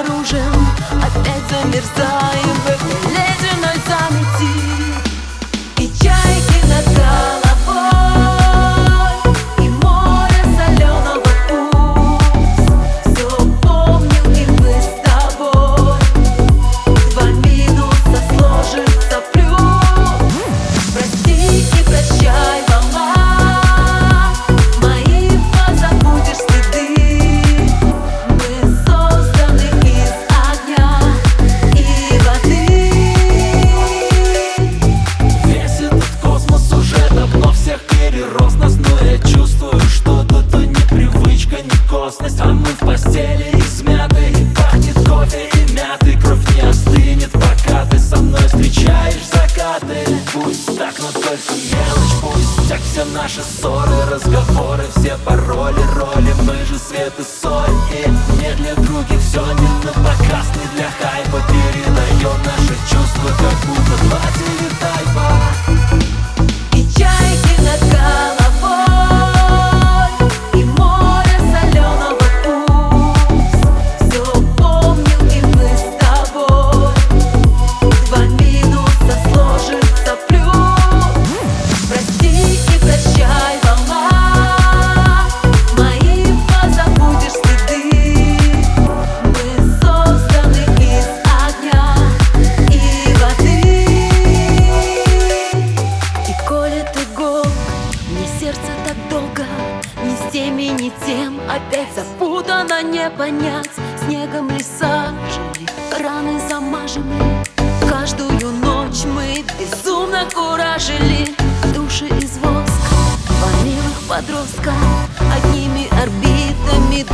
оружием. Опять замерзаю. Ссоры, разговоры Все пароли, роли, мы же свет и соль И не для других все не на показ Не для хайпа передаем наши чувства Как ни тем. Опять запутано не понять. Снегом леса жили, раны замажем ли Каждую ночь мы безумно куражили. Души из воска, два милых подростка. Одними орбитами